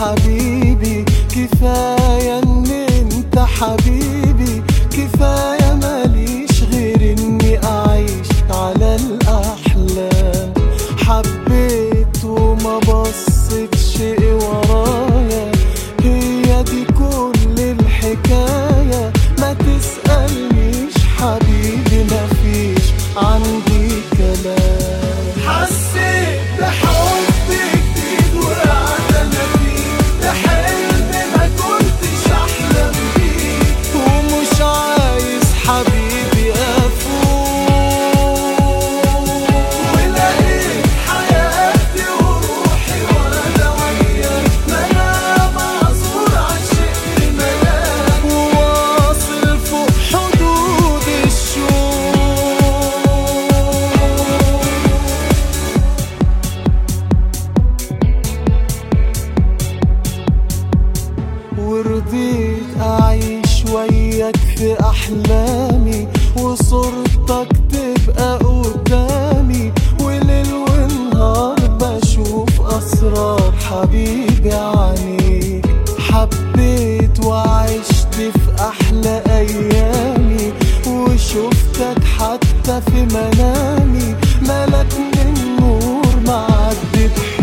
حبيبي كفاية إن انت حبيبي كفاية ماليش غير إني أعيش على الأحلام. حبيت وما بصيتش ورايا هي دي كل الحكاية. ما تسألنيش حبيبي مفيش عندي كلام. أعيش وياك في أحلامي وصورتك تبقى قدامي. وليل ونهار بشوف أسرار حبيبي عنيك حبيت وعشت في أحلى أيامي وشفتك حتى في منامي. ملك من نور معدي بحب